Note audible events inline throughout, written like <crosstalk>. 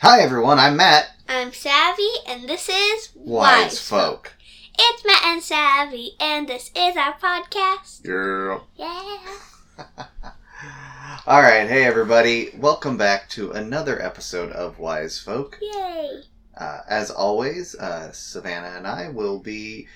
Hi everyone, I'm Matt. I'm Savvy, and this is Wise Folk. It's Matt and Savvy, and this is our podcast. Yeah. Yeah. <laughs> All right, hey everybody, welcome back to another episode of Wise Folk. Yay. Uh, as always, uh, Savannah and I will be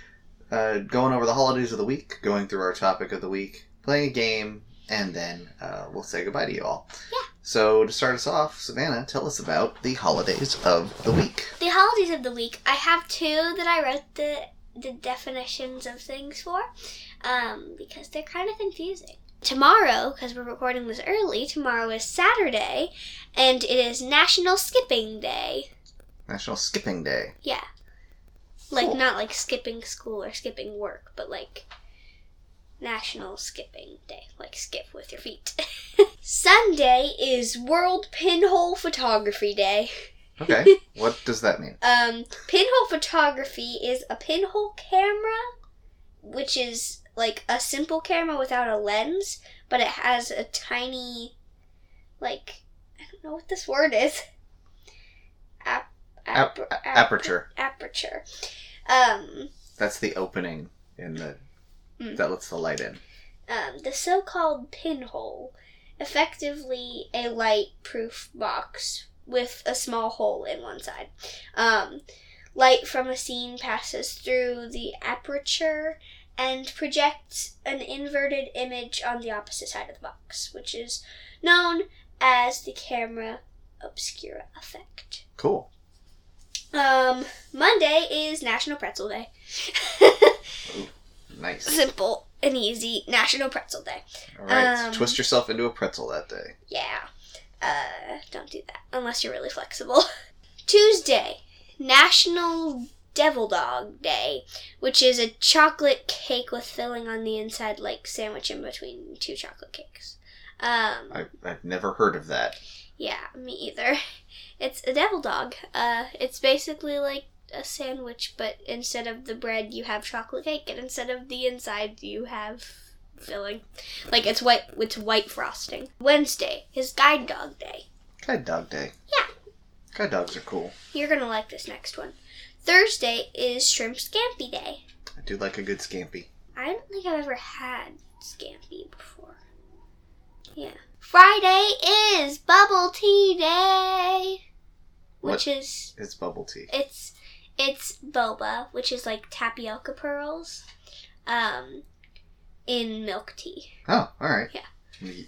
uh, going over the holidays of the week, going through our topic of the week, playing a game, and then uh, we'll say goodbye to you all. Yeah. So to start us off, Savannah, tell us about the holidays of the week. The holidays of the week, I have two that I wrote the the definitions of things for, um, because they're kind of confusing. Tomorrow, because we're recording this early, tomorrow is Saturday, and it is National Skipping Day. National Skipping Day. Yeah. Like, Cool. not like skipping school or skipping work, but like National Skipping Day. Like, skip with your feet. <laughs> Sunday is World Pinhole Photography Day. Okay, <laughs> what does that mean? Um, pinhole photography is a pinhole camera, which is like a simple camera without a lens, but it has a tiny, like, I don't know what this word is. Ap- Ap- ap- aperture. Aperture. Um, That's the opening in the Mm. that lets the light in. um, the so-called pinhole, effectively a light-proof box with a small hole in one side. Um, light from a scene passes through the aperture and projects an inverted image on the opposite side of the box, which is known as the camera obscura effect. Cool. Um, Monday is National Pretzel Day. <laughs> Nice. Simple and easy National Pretzel Day. All right. Um, twist yourself into a pretzel that day. Yeah. Uh, don't do that unless you're really flexible. <laughs> Tuesday, National Devil Dog Day, which is a chocolate cake with filling on the inside, like sandwich in between two chocolate cakes. Um, I, I've never heard of that. yeah, me either. <laughs> It's a devil dog. Uh, it's basically like a sandwich, but instead of the bread, you have chocolate cake, and instead of the inside, you have filling. Like it's white. It's white frosting. Wednesday is Guide Dog Day. Guide dog day. Yeah. Guide dogs are cool. You're gonna like this next one. Thursday is Shrimp Scampi Day. I do like a good scampi. I don't think I've ever had scampi before. Yeah. Friday is Bubble Tea Day, which is It's bubble tea. it's it's boba, which is like tapioca pearls, um, in milk tea. Oh, all right. Yeah.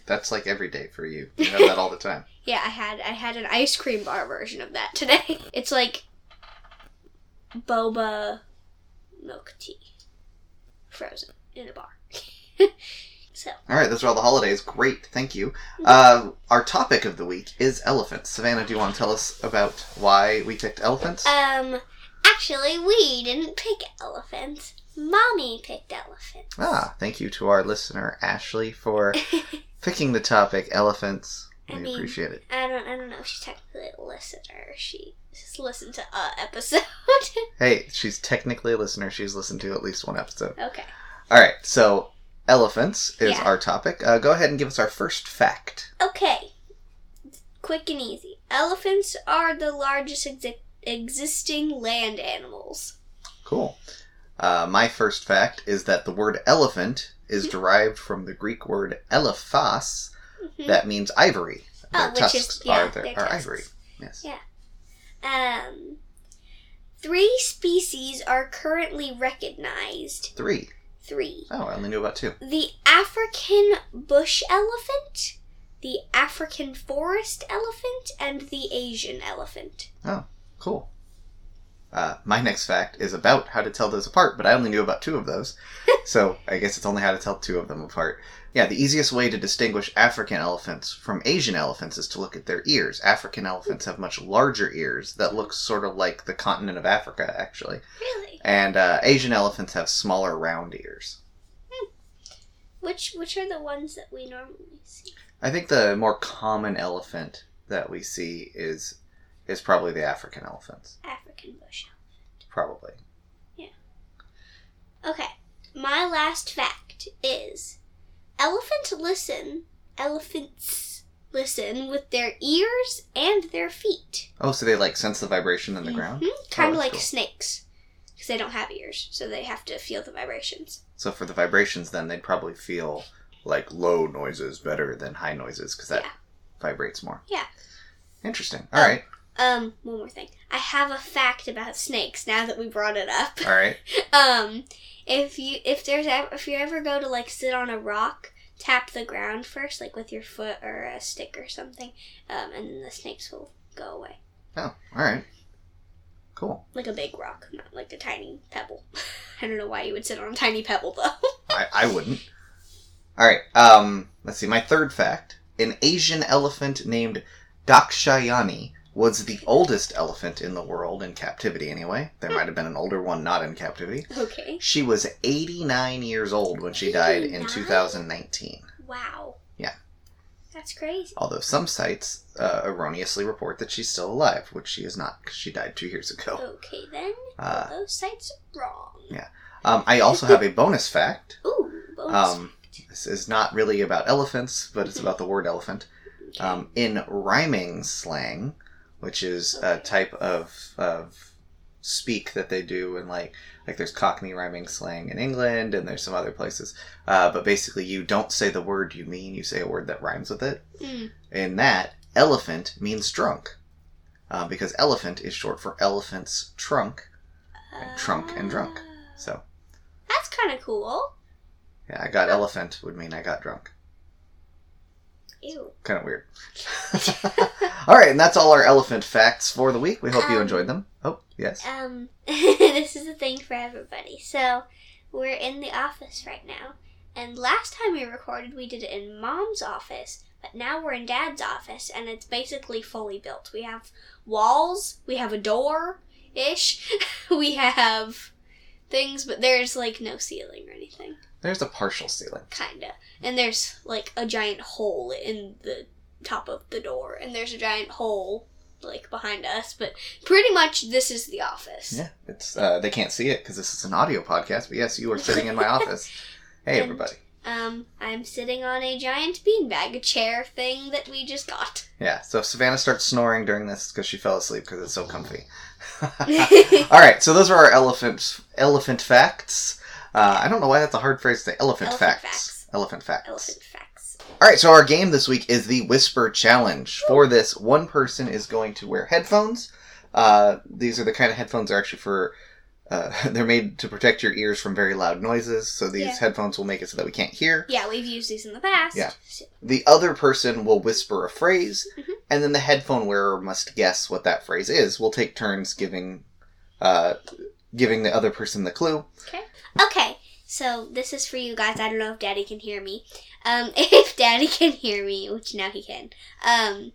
That's like every day for you. You have that all the time. <laughs> Yeah, I had I had an ice cream bar version of that today. <laughs> It's like boba milk tea, frozen in a bar. <laughs> so All right, those are all the holidays. Great, thank you. Uh, our topic of the week is elephants. Savannah, do you want to tell us about why we picked elephants? Um, actually, we didn't pick elephants. Mommy picked elephants. ah, thank you to our listener Ashley for <laughs> picking the topic elephants. We I mean- appreciate it. I don't, I don't know if she's technically a listener. She just listened to a episode. <laughs> Hey, she's technically a listener. She's listened to at least one episode. okay. All right, so elephants is Yeah. our topic. Uh, go ahead and give us our first fact. Okay. Quick and easy. Elephants are the largest exi- existing land animals. Cool. Uh, my first fact is that the word elephant is <laughs> derived from the Greek word elephas, Mhm. that means ivory. Oh, Their which tusks is- yeah, are, their, their are tusks. ivory. Yes. Yeah. Um, three species are currently recognized. Three. Three. Oh, I only knew about two. The African bush elephant, the African forest elephant, and the Asian elephant. Cool. Uh, my next fact is about how to tell those apart, but I only knew about two of those. <laughs> so I guess it's only how to tell two of them apart. Yeah, the easiest way to distinguish African elephants from Asian elephants is to look at their ears. African elephants have much larger ears that look sort of like the continent of Africa, actually. Really? And uh, Asian elephants have smaller, round ears. Which which are the ones that we normally see? I think the more common elephant that we see is is probably the African elephants. African bush. Elephant. Probably. Yeah. Okay. My last fact is elephants listen elephants listen with their ears and their feet. Oh, so they like sense the vibration in the ground. Kind Oh, of that's like cool. snakes. Because they don't have ears, so they have to feel the vibrations. So for the vibrations, then they'd probably feel like low noises better than high noises because that Yeah. vibrates more. Yeah. Interesting. All Oh. right. Um, one more thing. I have a fact about snakes now that we brought it up. All right. <laughs> Um, if you if there's ever, if you ever go to like sit on a rock, tap the ground first, like with your foot or a stick or something, um, and then the snakes will go away. Oh, all right. Cool. Like a big rock, not like a tiny pebble. <laughs> I don't know why you would sit on a tiny pebble though. <laughs> I, I wouldn't. All right. Um, let's see. My third fact: an Asian elephant named Dakshayani was the oldest elephant in the world in captivity. Anyway, there might have been an older one not in captivity. okay. She was 89 years old when she died in 2019. Wow. Yeah. That's crazy. Although some sites uh, erroneously report that she's still alive, which she is not because she died two years ago. Okay then. Uh, Those sites are wrong. Yeah. Um, I also have a bonus fact. Ooh. Bonus. Um, this is not really about elephants, but it's about the word elephant. Okay. Um, in rhyming slang, which is a type of of speak that they do in like like there's Cockney rhyming slang in England and there's some other places. Uh, but basically, you don't say the word you mean; you say a word that rhymes with it. Mm. In that, elephant means drunk, uh, because elephant is short for elephant's trunk. And trunk and drunk. Ah. So That's kind of cool. yeah, I got elephant would mean I got drunk. Ew. Kind of weird. <laughs> all right, and that's all our elephant facts for the week. We hope you Um, enjoyed them. Oh, yes. Um, <laughs> this is a thing for everybody. So, we're in the office right now. And last time we recorded, we did it in mom's office. But now we're in dad's office, and it's basically fully built. We have walls, we have a door ish, <laughs> we have things, but there's like no ceiling or anything. There's a partial ceiling. Kinda. And there's like a giant hole in the top of the door, and there's a giant hole like behind us, but pretty much this is the office. Yeah, it's uh, they can't see it because this is an audio podcast. But yes, you are sitting in my <laughs> office. Hey, And- everybody. Um, I'm sitting on a giant beanbag, chair thing that we just got. Yeah. So if Savannah starts snoring during this because she fell asleep because it's so comfy. <laughs> <laughs> All right. So those are our elephant elephant facts. Uh, I don't know why that's a hard phrase to say. Elephant, Elephant facts. facts. Elephant facts. Elephant facts. All right, so our game this week is the Whisper Challenge. For this, one person is going to wear headphones. Uh, these are the kind of headphones that are actually for. Uh, <laughs> they're made to protect your ears from very loud noises, so these Yeah. headphones will make it so that we can't hear. Yeah, we've used these in the past. Yeah. The other person will whisper a phrase, Mhm. and then the headphone wearer must guess what that phrase is. We'll take turns giving, uh, giving the other person the clue. Okay, so this is for you guys. I don't know if Daddy can hear me. Um, <laughs> if Daddy can hear me, which now he can. Um,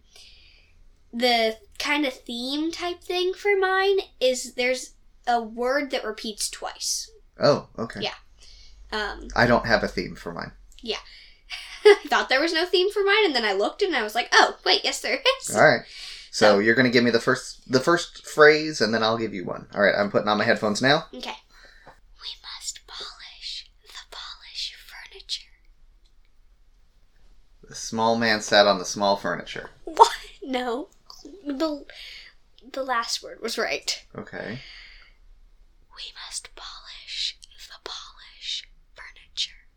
the kind of theme type thing for mine is there's a word that repeats twice. Oh, okay. Yeah. Um, I don't have a theme for mine. Yeah. <laughs> I thought there was no theme for mine, and then I looked and I was like, oh, wait, yes, there is. All right. So So- you're going to give me the first the first phrase, and then I'll give you one. All right. I'm putting on my headphones now. Okay. We must polish the polish furniture. The small man sat on the small furniture. What? No. The, the last word was right. Okay. We must polish the polish furniture.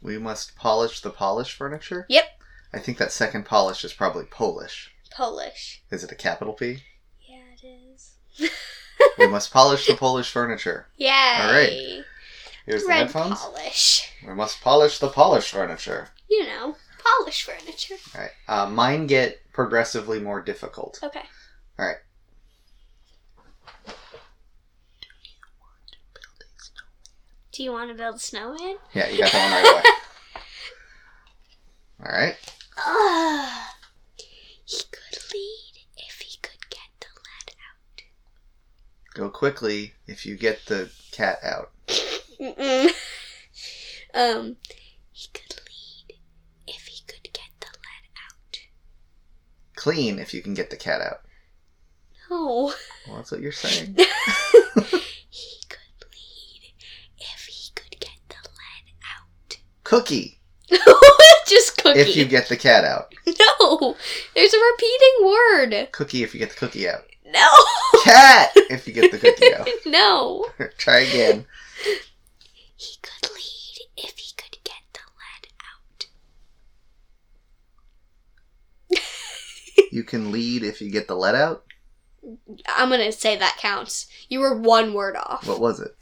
We must polish the polish furniture. Yep. I think that second polish is probably Polish. Polish. Is it a capital P? Yeah, it is. <laughs> we must <laughs> polish the Polish furniture. Yeah. All right. Here's the headphones. polish. We must polish the polish furniture. You know, polish furniture. All right. Uh, mine get progressively more difficult. Okay. All right. Do you want to build a snowman? Yeah, you got that one right away. <laughs> All right. He could lead if he could get the lead out. Go quickly if you get the cat out. <laughs> Um, he could lead if he could get the lead out. Clean if you can get the cat out. No. Well, that's what you're saying. <laughs> he could lead if he could get the lead out. Cookie. <laughs> Just cookie. if you get the cat out. no, there's a repeating word. Cookie if you get the cookie out. No. Cat if you get the cookie <laughs> out. no. Try again. He could lead if he could get the lead out. You can lead if you get the let out. I'm gonna say that counts. You were one word off. What was it?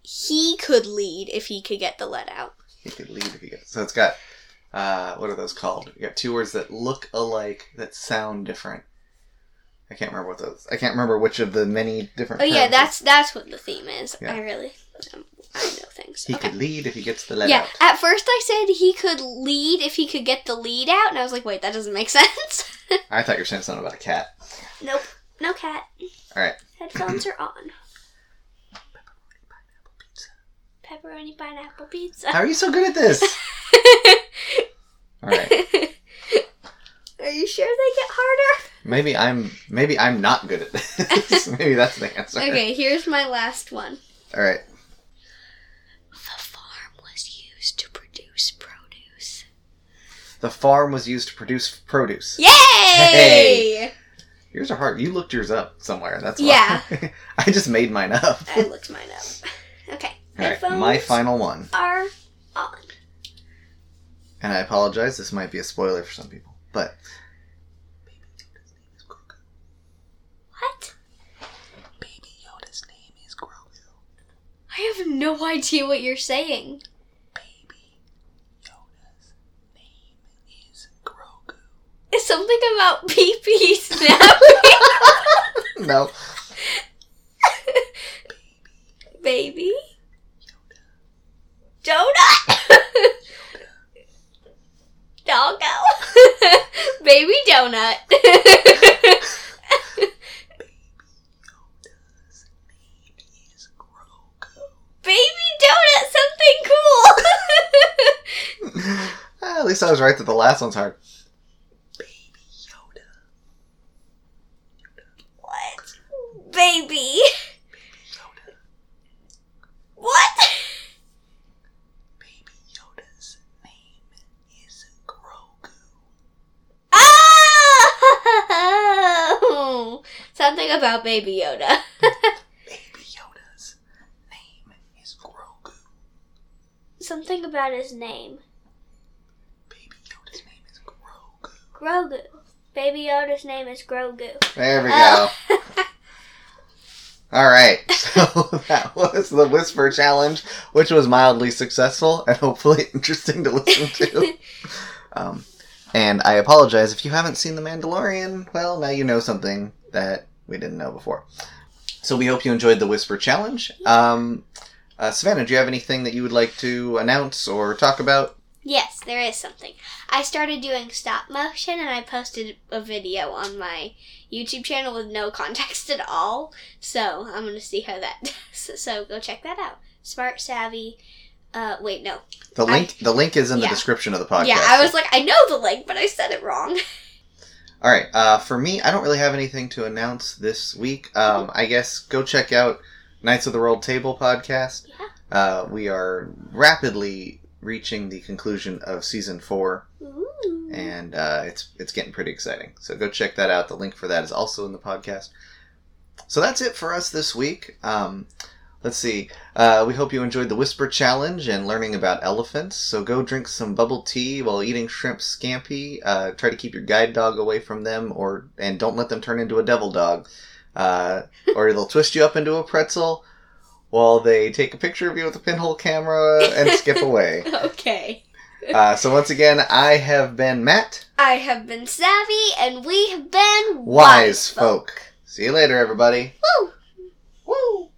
He could lead if he could get the let out. You could lead if you get. So it's got. Uh, what are those called? You got two words that look alike that sound different. I can't remember what those. I can't remember which of the many different. Oh yeah, that's that's what the theme is. Yeah. I really, um, I know things. He okay. could lead if he gets the let yeah, out. at first I said he could lead if he could get the lead out, and I was like, wait, that doesn't make <laughs> sense. I thought you were saying something about a cat. nope, no cat. All right. Headphones are on. Pepperoni pineapple pizza. Pepperoni pineapple pizza. How are you so good at this? All right. <laughs> Are you sure they get harder? Maybe I'm. Maybe I'm not good at this. <laughs> maybe that's the answer. Okay, here's my last one. All right. The farm was used to produce produce. The farm was used to produce produce. Yay! Hey! Yours are hard. You looked yours up somewhere. That's why. Yeah. <laughs> I just made mine up. I looked mine up. Okay. All right. My final one. are on. And I apologize. This might be a spoiler for some people, but What? Baby Yoda's name is Grogu. I have no idea what you're saying. Baby Yoda's name is Grogu. It's something about <laughs> pee pee snapping. No. Baby. Donut. Doggo. Baby donut. Baby donut, something cool. <laughs> At least I was right that the last one's hard. Baby Yoda. what? Baby. Yoda. What? Baby Yoda's name is Grogu. Oh! Something about Baby Yoda. Baby Yoda's name is Grogu. Something about his name. Baby Yoda's name is Grogu. Grogu. Baby Yoda's name is Grogu. There we go. Oh. <laughs> All right. <laughs> So that was the Whisper Challenge, which was mildly successful and hopefully <laughs> interesting to listen to. Um, and I apologize if you haven't seen The Mandalorian. Well, now you know something that we didn't know before. So we hope you enjoyed the Whisper Challenge. Um, uh, Savannah, do you have anything that you would like to announce or talk about? yes, there is something. I started doing stop motion and I posted a video on my YouTube channel with no <laughs> context at all. So I'm going to see how that does. <laughs> So go check that out. Smart, savvy. Uh, wait, no. The I- link the link is in the description of the podcast. Yeah, I was like, I know the link, but I said it wrong. <laughs> All right. Uh, for me, I don't really have anything to announce this week. Um, I guess go check out Knights of the Rolled Table podcast. Yeah. Uh, we are rapidly reaching the conclusion of season four, Ooh. and uh, it's it's getting pretty exciting. So go check that out. The link for that is also in the podcast. So that's it for us this week. Um, let's see. Uh, we hope you enjoyed the Whisper Challenge and learning about elephants. So go drink some bubble tea while eating shrimp scampi. Uh, try to keep your guide dog away from them, or and don't let them turn into a devil dog, uh, or they'll twist you up into a pretzel while they take a picture of you with a pinhole camera and skip <laughs> away. Okay. Uh, so once again, I have been Matt, I have been Savvy, and we have been Wise Folk. See you later, everybody. Woo! Woo!